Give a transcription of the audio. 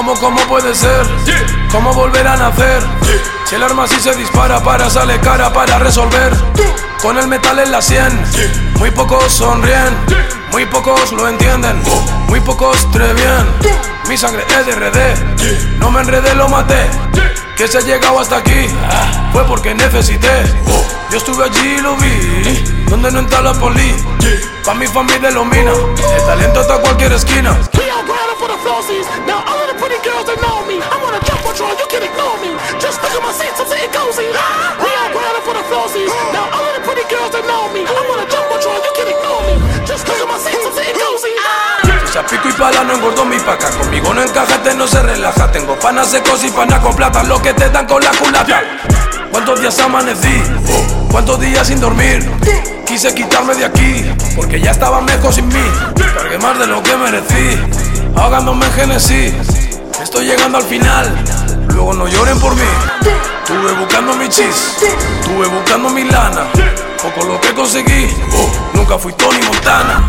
¿Cómo, cómo puede ser? ¿Cómo volver a nacer? Si el arma sí se dispara para sale cara para resolver. Con el metal en la sien Muy pocos sonríen. Muy pocos lo entienden Muy pocos bien Mi sangre es de RD No me enredé, lo maté. Que se ha llegado hasta aquí Fue porque necesité. Yo estuve allí y lo vi Donde no entra la poli Pa' mi familia lo mina El talento está a cualquier esquina. The pretty girls that know me, I wanna jump on you can ignore me. Just look at my seats, I'm sitting cozy. We all grinding for the flossies. Now all of the pretty girls that know me, I wanna jump on you can ignore me. Just look at my seats, I'm sitting cozy. Ya pico y pala no engordó mi paca Conmigo no encajate, no se relaja Tengo panas secos y panas con plata Lo que te dan con la culata ¿Cuántos días amanecí? ¿Cuántos días sin dormir? Quise quitarme de aquí Porque ya estaba mejor sin mí Cargué más de lo que merecí ahogándome en Genesis. Estoy llegando al final, luego no lloren por mí. Tuve buscando mi chis, tuve buscando mi lana. Poco lo que conseguí, nunca fui Tony Montana.